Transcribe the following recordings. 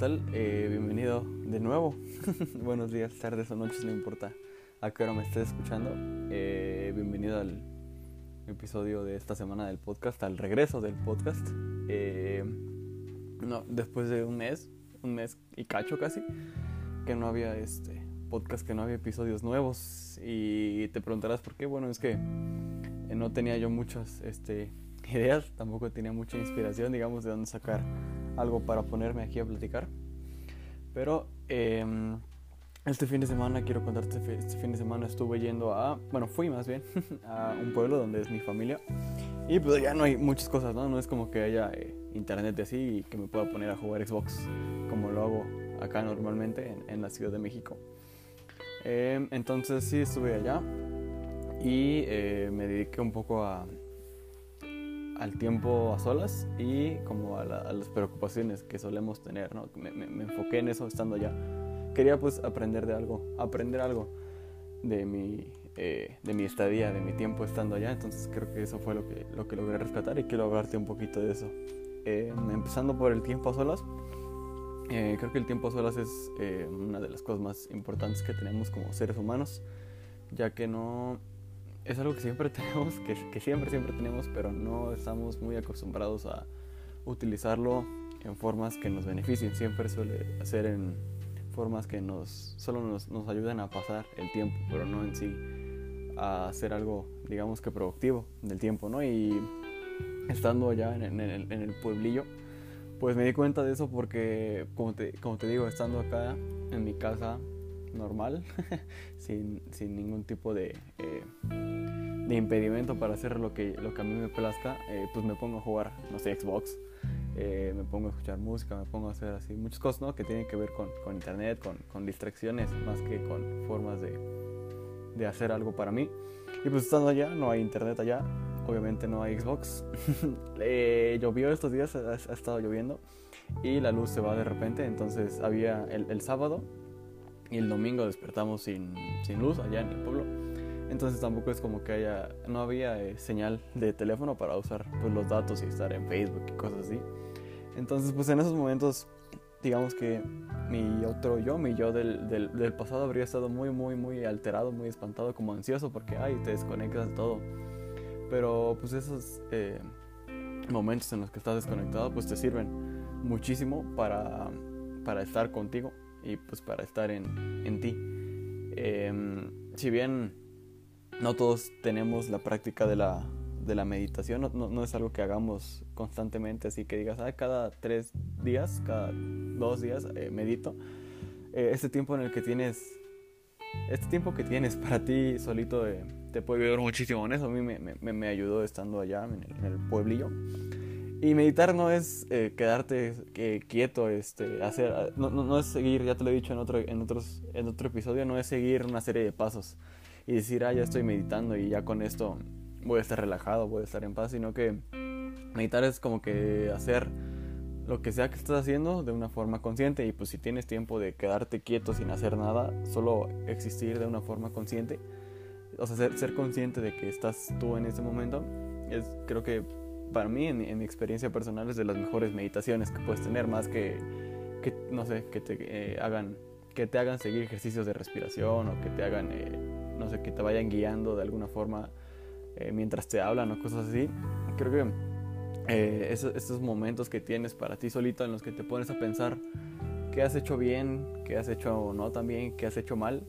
Eh, bienvenido de nuevo. Buenos días, tardes o noches, no importa a qué hora me estés escuchando. Eh, bienvenido al episodio de esta semana del podcast, al regreso del podcast. Eh, no, después de un mes, un mes y cacho casi, que no había este podcast, que no había episodios nuevos. Y te preguntarás por qué. Bueno, es que no tenía yo muchas este, ideas, tampoco tenía mucha inspiración, digamos, de dónde sacar algo para ponerme aquí a platicar. Pero em, este fin de semana, quiero contarte, este fin de semana estuve yendo a, bueno, fui más bien a un pueblo donde es mi familia. Y pues ya no hay muchas cosas, ¿no? No es como que haya eh, internet así y que me pueda poner a jugar Xbox como lo hago acá normalmente en, la Ciudad de México. Em, entonces sí estuve allá y eh, me dediqué un poco a, al tiempo a solas y como a, las preocupaciones que solemos tener, ¿no? Me, enfoqué en eso estando allá. Quería pues aprender de algo, aprender algo de mi, eh, de mi estadía, de mi tiempo estando allá, entonces creo que eso fue lo que, lo que logré rescatar y quiero hablarte un poquito de eso. Eh, empezando por el tiempo a solas, eh, creo que el tiempo a solas es una de las cosas más importantes que tenemos como seres humanos, ya que no es algo que siempre tenemos, que, que, siempre, siempre tenemos, pero no estamos muy acostumbrados a utilizarlo en formas que nos beneficien. Siempre suele ser en formas que nos, solo nos, nos ayudan a pasar el tiempo, pero no en sí a hacer algo, digamos que productivo del tiempo, ¿no? Y estando allá en, en, el, en el pueblillo, pues me di cuenta de eso porque, como te, como te digo, estando acá en mi casa, normal, sin, sin, ningún tipo de, eh, de, impedimento para hacer lo que, lo que a mí me plazca, eh, pues me pongo a jugar, no sé, Xbox, eh, me pongo a escuchar música, me pongo a hacer así muchas cosas, ¿no? Que tienen que ver con, con internet, con, con, distracciones, más que con formas de, de hacer algo para mí. Y pues estando allá, no hay internet allá, obviamente no hay Xbox. llovió estos días, ha, estado lloviendo y la luz se va de repente, entonces había el, el sábado y el domingo despertamos sin, sin, luz allá en el pueblo. Entonces tampoco es como que haya, no había eh, señal de teléfono para usar pues, los datos y estar en Facebook y cosas así. Entonces pues en esos momentos digamos que mi otro yo, mi yo del, del, del, pasado habría estado muy, muy, muy alterado, muy espantado, como ansioso porque, ay, te desconectas de todo. Pero pues esos eh, momentos en los que estás desconectado pues te sirven muchísimo para, para estar contigo y pues para estar en, en ti. Em, si bien no todos tenemos la práctica de la, de la meditación, no, no, es algo que hagamos constantemente, así que digas, ah, cada tres días, cada dos días eh, medito. Eh, este tiempo en el que tienes, este tiempo que tienes para ti solito eh, te puede ayudar muchísimo en eso. A mí me, me, me ayudó estando allá en el, en el pueblillo. Y meditar no es eh, quedarte eh, quieto, este, hacer, ah, no, no, es seguir, ya te lo he dicho en otro, en, otros, en otro episodio, no es seguir una serie de pasos y decir, ah, ya estoy meditando y ya con esto voy a estar relajado, voy a estar en paz, sino que meditar es como que hacer lo que sea que estés haciendo de una forma consciente. Y pues si tienes tiempo de quedarte quieto sin hacer nada, solo existir de una forma consciente, o sea, ser, ser consciente de que estás tú en ese momento, es creo que para mí, en, mi experiencia personal, es de las mejores meditaciones que puedes tener, más que, que no sé, que te eh, hagan que te hagan seguir ejercicios de respiración o que te hagan, eh, no sé, que te vayan guiando de alguna forma eh, mientras te hablan o cosas así. Creo que esos, estos momentos que tienes para ti solito en los que te pones a pensar qué has hecho bien, qué has hecho no tan bien, qué has hecho mal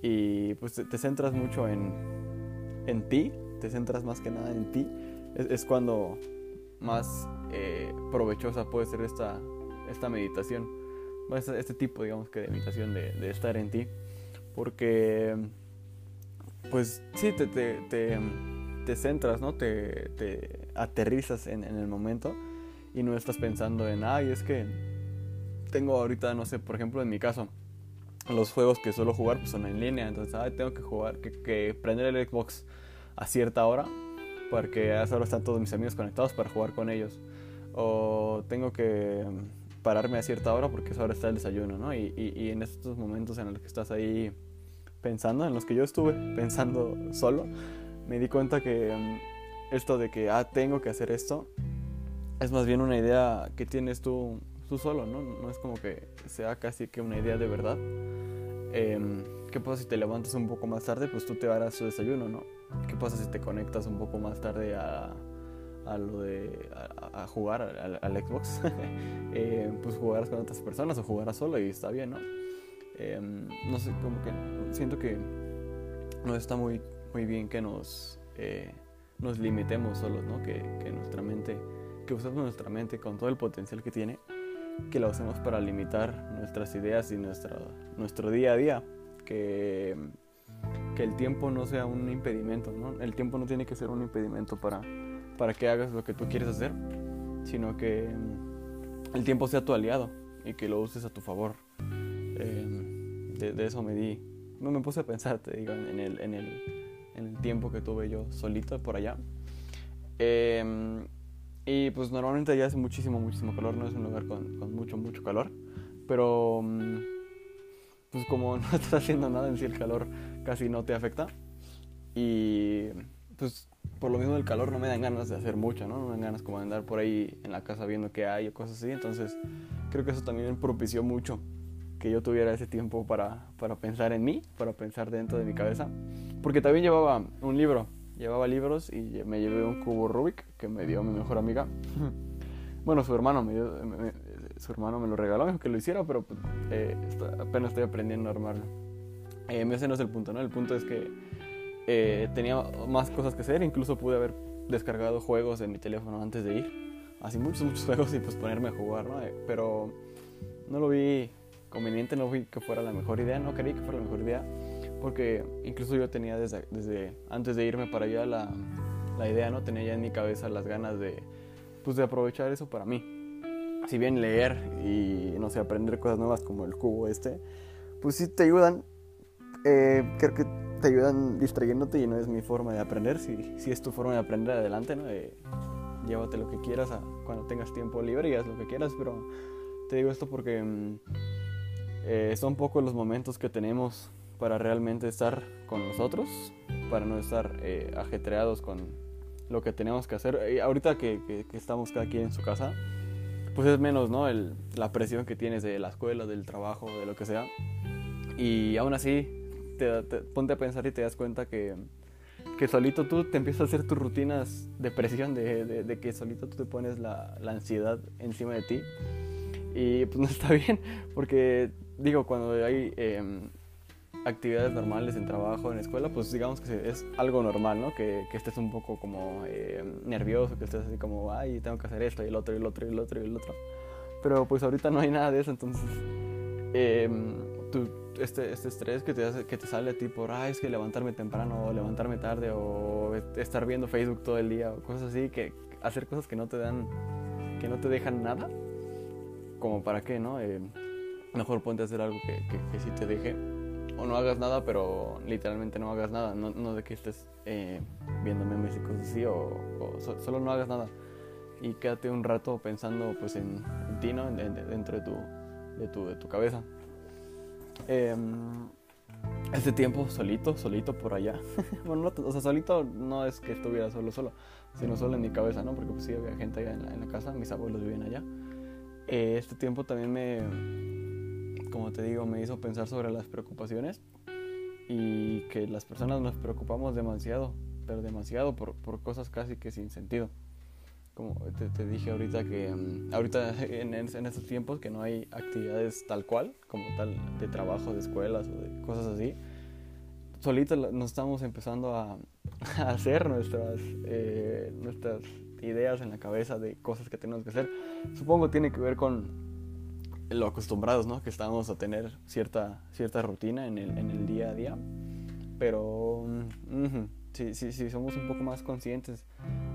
y pues te, te centras mucho en, en ti, te centras más que nada en ti es, cuando más eh, provechosa puede ser esta, esta meditación, este, tipo, digamos, que de meditación de, estar en ti, porque, pues sí, te, te, te, centras, ¿no? Te, te aterrizas en, en, el momento y no estás pensando en, ay, es que tengo ahorita, no sé, por ejemplo, en mi caso, los juegos que suelo jugar pues, son en línea, entonces, ay, tengo que jugar, que, que prender el Xbox a cierta hora porque ahora están todos mis amigos conectados para jugar con ellos. O tengo que pararme a cierta hora porque ahora está el desayuno, ¿no? Y, y, en estos momentos en los que estás ahí pensando, en los que yo estuve pensando solo, me di cuenta que mm, esto de que, ah, tengo que hacer esto, es más bien una idea que tienes tú, tú solo, ¿no? No es como que sea casi que una idea de verdad. Eh, ¿Qué pasa si te levantas un poco más tarde? Pues tú te harás su desayuno, ¿no? ¿Qué pasa si te conectas un poco más tarde a, a lo de a, jugar al, Xbox? eh, pues jugarás con otras personas o jugarás solo y está bien, ¿no? Eh, no sé, como que siento que no está muy, muy bien que nos, eh, nos limitemos solos, ¿no? Que, que nuestra mente, que usemos nuestra mente con todo el potencial que tiene, que la usemos para limitar nuestras ideas y nuestra, nuestro día a día que, que el tiempo no sea un impedimento, ¿no? El tiempo no tiene que ser un impedimento para, para que hagas lo que tú quieres hacer, sino que el tiempo sea tu aliado y que lo uses a tu favor. Eh, de, eso me di, no me puse a pensar, te digo, en el, en el, en el tiempo que tuve yo solito por allá. Eh, y pues normalmente allá hace muchísimo, muchísimo calor, no es un lugar con, con mucho, mucho calor, pero mm, pues como no estás haciendo nada en sí el calor casi no te afecta y pues por lo mismo el calor no me dan ganas de hacer mucho, ¿no? No me dan ganas como de andar por ahí en la casa viendo qué hay o cosas así, entonces creo que eso también propició mucho que yo tuviera ese tiempo para, para pensar en mí, para pensar dentro de mi cabeza, porque también llevaba un libro, llevaba libros y me llevé un cubo Rubik que me dio mi mejor amiga. bueno, su hermano me dio, su hermano me lo regaló, aunque lo hiciera, pero pues, eh, apenas estoy aprendiendo a armarlo. Eh, ese no es el punto, ¿no? El punto es que eh, tenía más cosas que hacer, incluso pude haber descargado juegos en mi teléfono antes de ir. Así muchos, muchos juegos y pues ponerme a jugar, ¿no? Eh, pero no lo vi conveniente, no vi que fuera la mejor idea, no creí que fuera la mejor idea, porque incluso yo tenía desde, desde antes de irme para allá la, la idea, ¿no? Tenía ya en mi cabeza las ganas de, pues, de aprovechar eso para mí si bien leer y, no sé, aprender cosas nuevas como el cubo este, pues sí te ayudan, eh, creo que te ayudan distrayéndote y no es mi forma de aprender, si, si es tu forma de aprender adelante, ¿no? llévate lo que quieras a, cuando tengas tiempo libre y haz lo que quieras, pero te digo esto porque mm, eh, son pocos los momentos que tenemos para realmente estar con nosotros, para no estar eh, ajetreados con lo que tenemos que hacer. Y ahorita que, que, que estamos cada quien en su casa, pues es menos, ¿no? El, la presión que tienes de la escuela, del trabajo, de lo que sea. Y aún así, te, ponte a pensar y te das cuenta que, que solito tú te empiezas a hacer tus rutinas de presión, de, de, que solito tú te pones la, la, ansiedad encima de ti. Y pues no está bien, porque digo, cuando hay eh, actividades normales en trabajo, en escuela, pues digamos que es algo normal, ¿no? Que, que estés un poco como eh, nervioso, que estés así como, ay, tengo que hacer esto y el otro y el otro y el otro y el otro. Pero pues ahorita no hay nada de eso, entonces eh, este, este estrés que te, hace, que te sale a ti por, ay, es que levantarme temprano o levantarme tarde o estar viendo Facebook todo el día o cosas así, que hacer cosas que no te dan, que no te dejan nada, como para qué, ¿no? Eh, mejor ponte a hacer algo que, que, que sí te deje no hagas nada, pero literalmente no hagas nada. No, no de que estés eh, viendo memes y así, o, solo no hagas nada. Y quédate un rato pensando pues en, ti, ¿no? dentro de tu, de tu, de tu cabeza. Eh, este tiempo solito, solito por allá. bueno, no, o sea, solito no es que estuviera solo, solo, sino solo en mi cabeza, ¿no? Porque pues sí había gente allá en la, en la casa, mis abuelos vivían allá. Eh, este tiempo también me, como te digo, me hizo pensar sobre las preocupaciones y que las personas nos preocupamos demasiado, pero demasiado por, por cosas casi que sin sentido. Como te, dije ahorita que mm, ahorita en, en, estos tiempos que no hay actividades tal cual, como tal de trabajo, de escuelas o de cosas así, solitos nos estamos empezando a, a hacer nuestras, eh, nuestras ideas en la cabeza de cosas que tenemos que hacer. Supongo tiene que ver con lo acostumbrados, ¿no? Que estamos a tener cierta, cierta rutina en el, en el día a día. Pero si, si, somos un poco más conscientes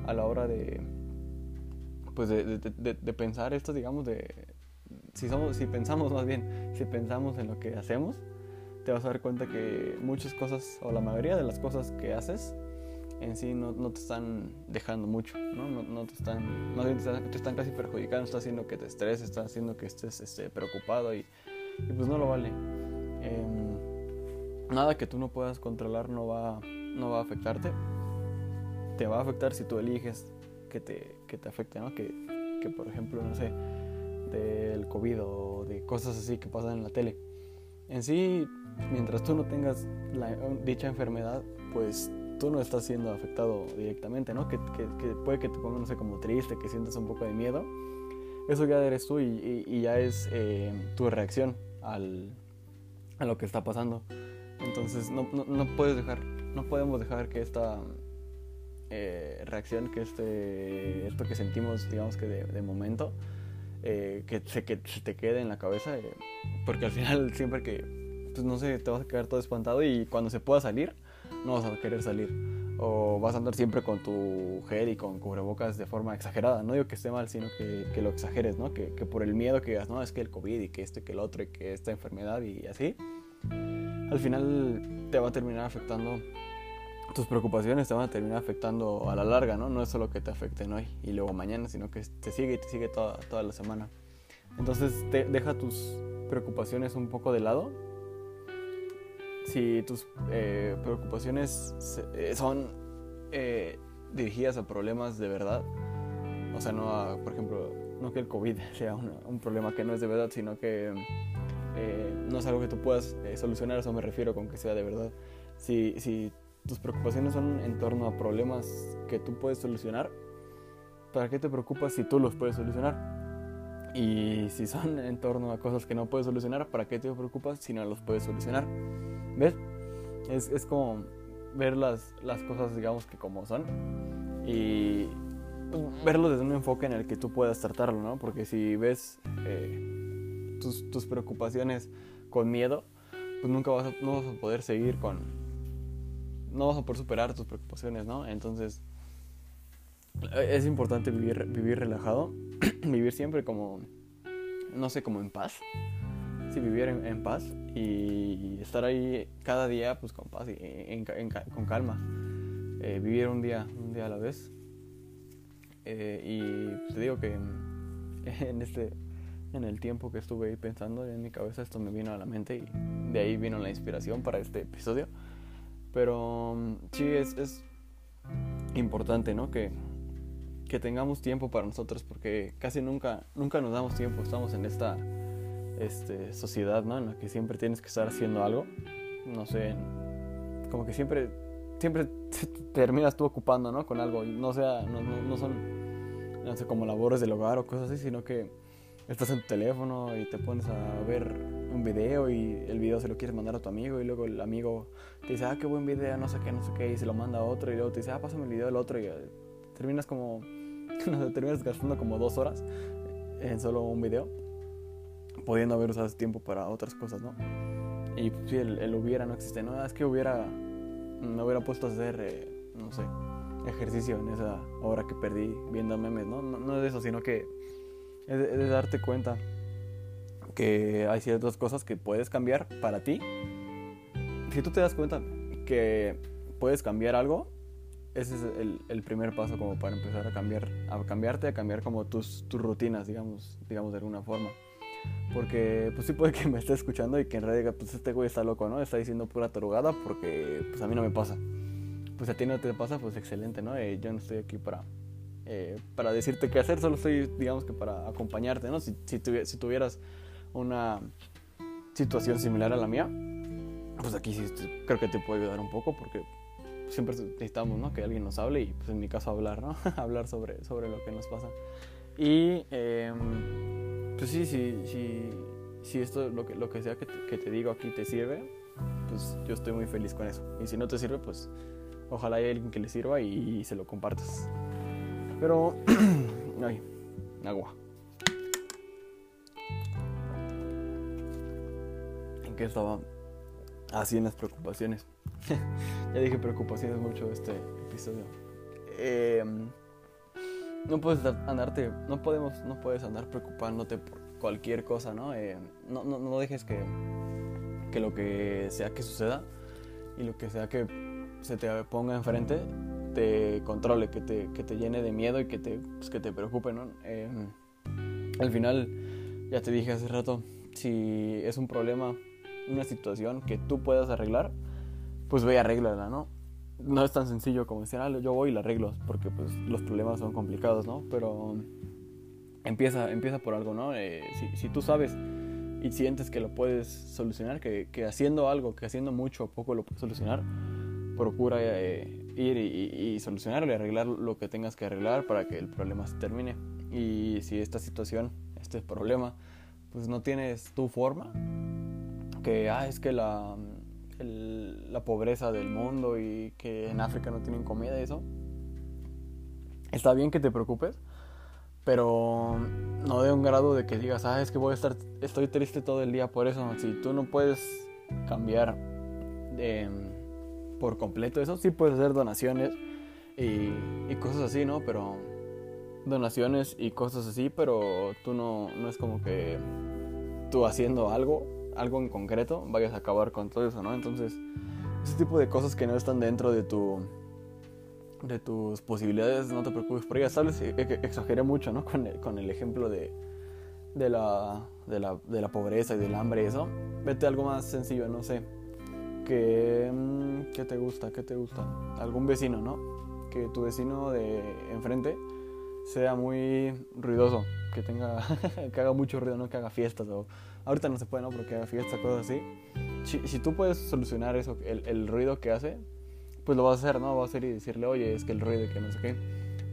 a la hora de, pues de, de, pensar esto, digamos, de, si, somos, si pensamos más bien, si pensamos en lo que hacemos, te vas a dar cuenta que muchas cosas, o la mayoría de las cosas que haces, en sí no, no te están dejando mucho, ¿no? No, no te están, más bien te están, te están, casi perjudicando, está haciendo que te estreses, está haciendo que estés este, preocupado y, pues no lo vale. Eh, nada que tú no puedas controlar no va, no va a afectarte. Te va a afectar si tú eliges que te, que te afecte, ¿no? Que, que por ejemplo, no sé, del COVID o de cosas así que pasan en la tele. En sí, mientras tú no tengas dicha enfermedad, pues tú no estás siendo afectado directamente, ¿no? Que, que, que, puede que te ponga, no sé, como triste, que sientas un poco de miedo. Eso ya eres tú y, y, y ya es eh, tu reacción al, a lo que está pasando. Entonces no, no, no, puedes dejar, no podemos dejar que esta eh, reacción, que este, esto que sentimos, digamos que de, de momento, eh, que, se, que se te quede en la cabeza, eh, porque al final siempre que, pues no sé, te vas a quedar todo espantado y cuando se pueda salir, no vas a querer salir. O vas a andar siempre con tu gel y con cubrebocas de forma exagerada. No digo que esté mal, sino que, lo exageres, ¿no? Que, que, por el miedo que digas, no, es que el COVID y que esto y que el otro y que esta enfermedad y así, al final te va a terminar afectando tus preocupaciones te van a terminar afectando a la larga, ¿no? No es solo que te afecten hoy y luego mañana, sino que te sigue y te sigue toda, toda la semana. Entonces te, deja tus preocupaciones un poco de lado. Si tus eh, preocupaciones son eh, dirigidas a problemas de verdad, o sea, no a, por ejemplo, no que el COVID sea un problema que no es de verdad, sino que eh, no es algo que tú puedas eh, solucionar, eso me refiero con que sea de verdad. Si, si tus preocupaciones son en torno a problemas que tú puedes solucionar, ¿para qué te preocupas si tú los puedes solucionar? Y si son en torno a cosas que no puedes solucionar, ¿para qué te preocupas si no los puedes solucionar? ¿Ves? Es, es como ver las, las cosas, digamos que como son, y pues, verlo desde un enfoque en el que tú puedas tratarlo, ¿no? Porque si ves eh, tus, tus, preocupaciones con miedo, pues nunca vas a, no vas a poder seguir con, no vas a poder superar tus preocupaciones, ¿no? Entonces, es importante vivir, vivir relajado, vivir siempre como, no sé, como en paz. Sí, vivir en, en paz y estar ahí cada día, pues con paz y en, en, con calma. Eh, vivir un día, un día a la vez. Eh, y te digo que en este en el tiempo que estuve ahí pensando en mi cabeza esto me vino a la mente y de ahí vino la inspiración para este episodio pero sí, es, es importante, ¿no? Que, que, tengamos tiempo para nosotros, porque casi nunca, nunca nos damos tiempo. Estamos en esta este, sociedad, ¿no? En la que siempre tienes que estar haciendo algo. No sé, como que siempre, siempre te terminas tú ocupando, ¿no? Con algo. No sea, no, no, no son, no sé, como labores del hogar o cosas así, sino que estás en tu teléfono y te pones a ver un video y el video se lo quieres mandar a tu amigo y luego el amigo te dice, ah, qué buen video, no sé qué, no sé qué, y se lo manda a otro y luego te dice, ah, pásame el video del otro y eh, terminas como, no sé, terminas gastando como dos horas en solo un video, pudiendo haber usado ese tiempo para otras cosas, ¿no? Y si el, el, hubiera no existe, no, es que hubiera, me hubiera puesto a hacer, eh, no sé, ejercicio en esa hora que perdí viendo memes, ¿no? No, no es eso, sino que es es de darte cuenta que hay ciertas cosas que puedes cambiar para ti. Si tú te das cuenta que puedes cambiar algo, ese es el, el, primer paso como para empezar a cambiar, a cambiarte, a cambiar como tus, tus rutinas, digamos, digamos de alguna forma. Porque pues sí puede que me esté escuchando y que en realidad pues este güey está loco, ¿no? Está diciendo pura tarugada porque pues a mí no me pasa. Pues a ti no te pasa, pues excelente, ¿no? Eh, yo no estoy aquí para, eh, para decirte qué hacer, solo estoy, digamos que para acompañarte, ¿no? Si, si, tuvi si tuvieras una situación similar a la mía, pues aquí sí creo que te puede ayudar un poco porque siempre necesitamos ¿no? que alguien nos hable y pues en mi caso hablar, ¿no? hablar sobre, sobre lo que nos pasa. Y eh, pues sí, sí, sí, si esto, lo que, lo que sea que te, digo aquí te sirve, pues yo estoy muy feliz con eso. Y si no te sirve, pues ojalá haya alguien que le sirva y, se lo compartas. Pero, ay, agua. que estaba así en las preocupaciones. ya dije preocupaciones mucho este episodio. Eh, no puedes andarte, no podemos, no puedes andar preocupándote por cualquier cosa, ¿no? Eh, no, no, no, dejes que, que lo que sea que suceda y lo que sea que se te ponga enfrente te controle, que te, que te llene de miedo y que te, pues, que te preocupe, ¿no? Em, al final, ya te dije hace rato, si es un problema, una situación que tú puedas arreglar, pues ve y arréglala, ¿no? No es tan sencillo como decir, ah, yo voy y la arreglo, porque pues los problemas son complicados, ¿no? Pero empieza, empieza por algo, ¿no? Eh, si, si, tú sabes y sientes que lo puedes solucionar, que, que, haciendo algo, que haciendo mucho o poco lo puedes solucionar, procura eh, ir y, y, y arreglar lo que tengas que arreglar para que el problema se termine. Y si esta situación, este problema, pues no tienes tu forma, que ah, es que la, la pobreza del mundo y que en África no tienen comida y eso, está bien que te preocupes, pero no de un grado de que digas, ah, es que voy a estar, estoy triste todo el día por eso. Si tú no puedes cambiar por completo eso, sí puedes hacer donaciones y, y, cosas así, ¿no? Pero donaciones y cosas así, pero tú no, no es como que tú haciendo algo, algo en concreto, vayas a acabar con todo eso, ¿no? Entonces, ese tipo de cosas que no están dentro de tu de tus posibilidades, no te preocupes por ellas. Sabes, e, e, exageré mucho, ¿no? Con el, con el ejemplo de, de, la, de, la, de la pobreza y del hambre eso. Vete a algo más sencillo, no sé. Que, mm, ¿Qué te gusta? ¿Qué te gusta? Algún vecino, ¿no? Que tu vecino de enfrente sea muy ruidoso, que tenga, que haga mucho ruido, no que haga fiestas o ahorita no se puede, ¿no? Porque haga fiestas, cosas así. Si, si tú puedes solucionar eso, el, el, ruido que hace, pues lo vas a hacer, ¿no? Vas a hacer y decirle, oye, es que el ruido, que no sé qué.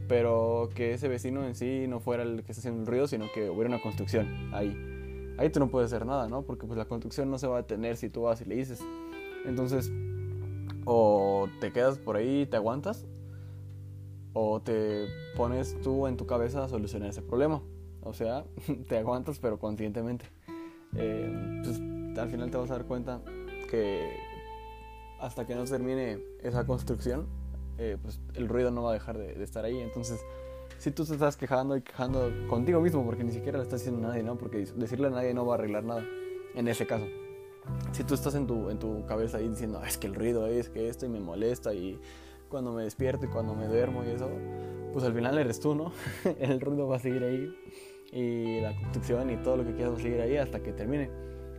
Pero que ese vecino en sí no fuera el que está haciendo el ruido, sino que hubiera una construcción ahí. Ahí tú no puedes hacer nada, ¿no? Porque pues la construcción no se va a detener si tú vas y le dices. Entonces, o te quedas por ahí y te aguantas, o te pones tú en tu cabeza a solucionar ese problema. O sea, te aguantas pero conscientemente. Eh, pues, al final te vas a dar cuenta que hasta que no termine esa construcción, eh, pues el ruido no va a dejar de, estar ahí. Entonces, si tú te estás quejando y quejando contigo mismo, porque ni siquiera le estás diciendo a nadie, ¿no? Porque decirle a nadie no va a arreglar nada, en ese caso. Si tú estás en tu, en tu cabeza ahí diciendo, es que el ruido es que esto y me molesta y cuando me despierto y cuando me duermo y eso, pues al final eres tú, ¿no? el ruido va a seguir ahí y la construcción y todo lo que quieras va a seguir ahí hasta que termine.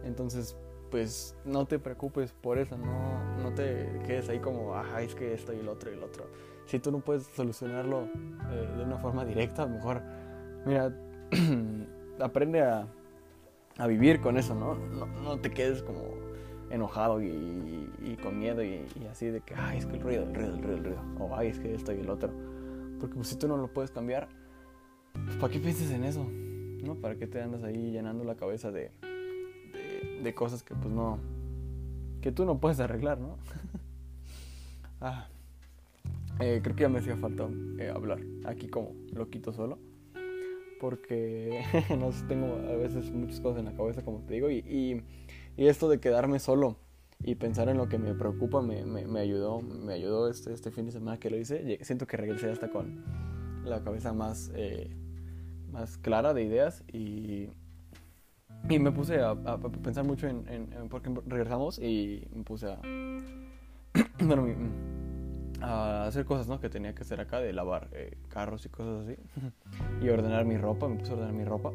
Entonces, pues no te preocupes por eso, no, no te quedes ahí como, ajá, es que esto y el otro y el otro. Si tú no puedes solucionarlo eh, de una forma directa, mejor, mira, aprende a, a, vivir con eso, ¿no? ¿no? No te quedes como enojado y, con miedo y, así de que, ay, es que el ruido, el ruido, el ruido, el ruido, o ay, es que esto y el otro. Porque pues si tú no lo puedes cambiar, pues ¿para qué piensas en eso? ¿No? ¿Para qué te andas ahí llenando la cabeza de, de, cosas que pues no, que tú no puedes arreglar, ¿no? ah, eh, creo que ya me hacía falta eh, hablar aquí como loquito solo. Porque no sé, tengo a veces muchas cosas en la cabeza, como te digo, y y esto de quedarme solo y pensar en lo que me preocupa me, me, ayudó, me ayudó este, este fin de semana que lo hice. Siento que regresé hasta con la cabeza más, eh, más clara de ideas y, y me puse a, pensar mucho en, en, qué regresamos y me puse a, bueno, a hacer cosas ¿no? que tenía que hacer acá, de lavar eh, carros y cosas así y ordenar mi ropa, me puse a ordenar mi ropa.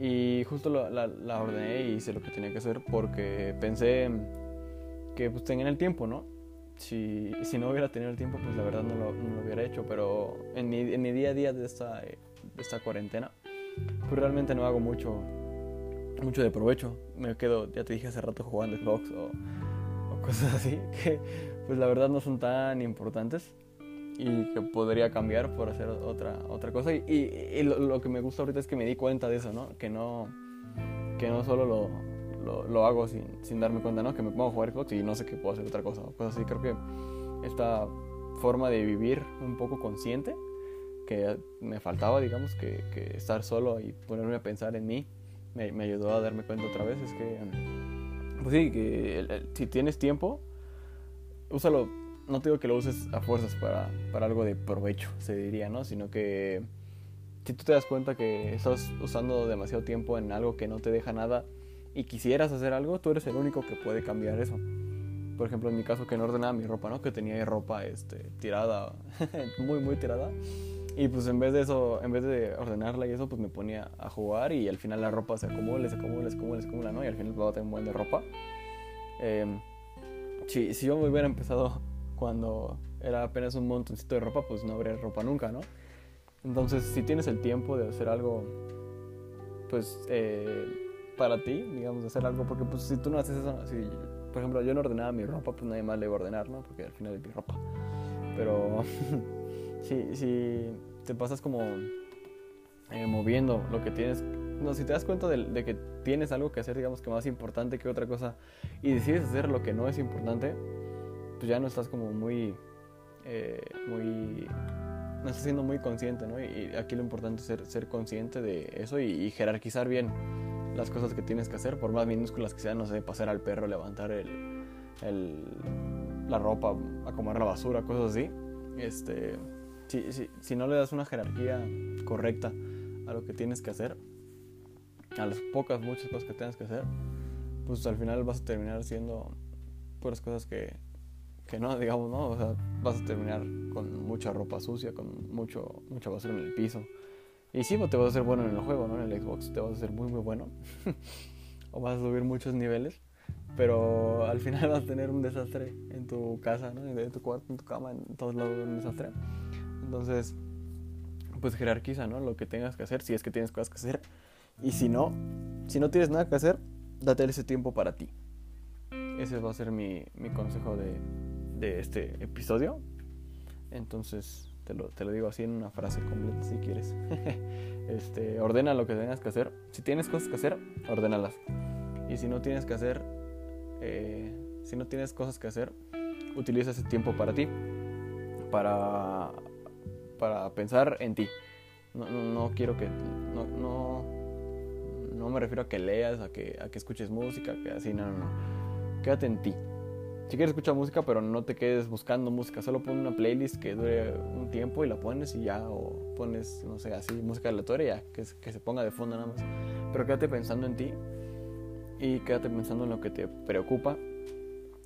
Y justo la, la, ordené y hice lo que tenía que hacer porque pensé que pues tenía el tiempo, ¿no? Si, si, no hubiera tenido el tiempo, pues la verdad no lo, no lo hubiera hecho. Pero en mi, en mi, día a día de esta, de esta cuarentena, pues realmente no hago mucho, mucho de provecho. Me quedo, ya te dije hace rato, jugando Xbox o, o cosas así, que pues la verdad no son tan importantes y que podría cambiar por hacer otra, otra cosa. Y, y, lo, que me gusta ahorita es que me di cuenta de eso, ¿no? Que no, que no solo lo, lo, hago sin, sin, darme cuenta, ¿no? Que me pongo a jugar Xbox y no sé que puedo hacer otra cosa o cosas así. Creo que esta forma de vivir un poco consciente que me faltaba, digamos, que, que estar solo y ponerme a pensar en mí, me, ayudó a darme cuenta otra vez. Es que, pues sí, que si tienes tiempo, úsalo no te digo que lo uses a fuerzas para, para algo de provecho, se diría, ¿no? Sino que si tú te das cuenta que estás usando demasiado tiempo en algo que no te deja nada y quisieras hacer algo, tú eres el único que puede cambiar eso. por ejemplo, en mi caso que no ordenaba mi ropa, ¿no? Que tenía ropa este, tirada, muy, muy tirada. Y pues en vez de eso, en vez de ordenarla y eso, pues me ponía a jugar y al final la ropa se acumula, se acumula, se acumula, se acumula, ¿no? Y al final va a tener un buen de ropa. Eh, si, si yo me hubiera empezado cuando era apenas un montoncito de ropa, pues no habría ropa nunca, ¿no? Entonces, si tienes el tiempo de hacer algo, pues, eh, para ti, digamos, de hacer algo, porque pues si tú no haces eso, si, por ejemplo, yo no ordenaba mi ropa, pues nadie más le iba a ordenar, ¿no? Porque al final es mi ropa. Pero si, si te pasas como eh, moviendo lo que tienes, no, si te das cuenta de, de, que tienes algo que hacer, digamos que más importante que otra cosa, y decides hacer lo que no es importante, pues ya no estás como muy, eh, muy, no estás siendo muy consciente, ¿no? Y, aquí lo importante es ser, consciente de eso y, y, jerarquizar bien las cosas que tienes que hacer, por más minúsculas que sean, no sé, pasar al perro, levantar el, el, la ropa, acomodar la basura, cosas así. Este, si, si, si no le das una jerarquía correcta a lo que tienes que hacer, a las pocas, muchas cosas que tengas que hacer, pues al final vas a terminar haciendo puras cosas que, que no, digamos, ¿no? O sea, vas a terminar con mucha ropa sucia, con mucho, mucha basura en el piso. Y sí, pues te vas a hacer bueno en el juego, ¿no? En el Xbox te vas a hacer muy, muy bueno. o vas a subir muchos niveles. Pero al final vas a tener un desastre en tu casa, ¿no? En tu cuarto, en tu cama, en todos lados un desastre. Entonces, pues jerarquiza, ¿no? Lo que tengas que hacer, si es que tienes cosas que hacer. Y si no, si no tienes nada que hacer, date ese tiempo para ti. Ese va a ser mi, mi consejo de, de este episodio. Entonces, te lo, te lo, digo así en una frase completa si quieres. este, ordena lo que tengas que hacer. Si tienes cosas que hacer, ordénalas. Y si no tienes que hacer, eh, si no tienes cosas que hacer, utiliza ese tiempo para ti. Para, para pensar en ti. No, no, no quiero que... No, no, no, me refiero a que leas, a que, a que escuches música, que así, no, no, no. Quédate en ti si quieres escuchar música, pero no te quedes buscando música, solo pon una playlist que dure un tiempo y la pones y ya, o pones, no sé, así, música aleatoria, que, que se ponga de fondo nada más. Pero quédate pensando en ti y quédate pensando en lo que te preocupa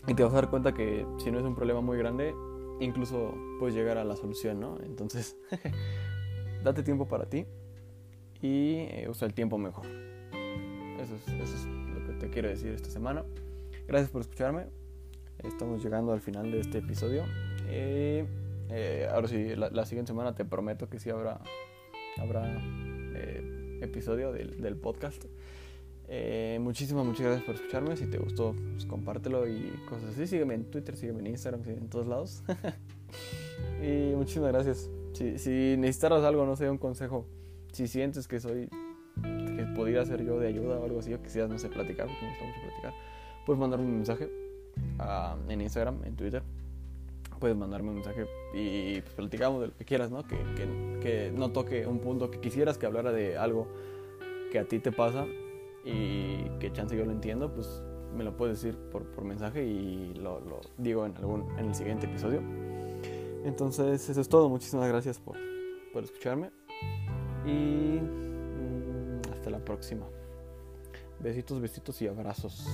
y te vas a dar cuenta que si no es un problema muy grande, incluso puedes llegar a la solución, ¿no? Entonces, date tiempo para ti y eh, usa el tiempo mejor. Eso es, eso es lo que te quiero decir esta semana. Gracias por escucharme. Estamos llegando al final de este episodio. Eh, eh, ahora sí, la, la, siguiente semana te prometo que sí habrá, habrá episodio del, del podcast. Eh, muchísimas, muchas gracias por escucharme. Si te gustó, pues compártelo y cosas así. Sígueme en Twitter, sígueme en Instagram, sígueme en todos lados. y muchísimas gracias. Si, si necesitaras algo, no sé, un consejo, si sientes que soy, que podría ser yo de ayuda o algo así, o quisieras, no sé, platicar, porque me gusta mucho platicar, puedes mandarme un mensaje uh, en Instagram, en Twitter. Puedes mandarme un mensaje y pues, platicamos de lo que quieras, ¿no? Que, que, que, no toque un punto que quisieras que hablara de algo que a ti te pasa y que chance yo lo entiendo, pues me lo puedes decir por, por mensaje y lo, digo en, algún, en el siguiente episodio. Entonces, eso es todo. Muchísimas gracias por, por escucharme y mmm, hasta la próxima. Besitos, besitos y abrazos.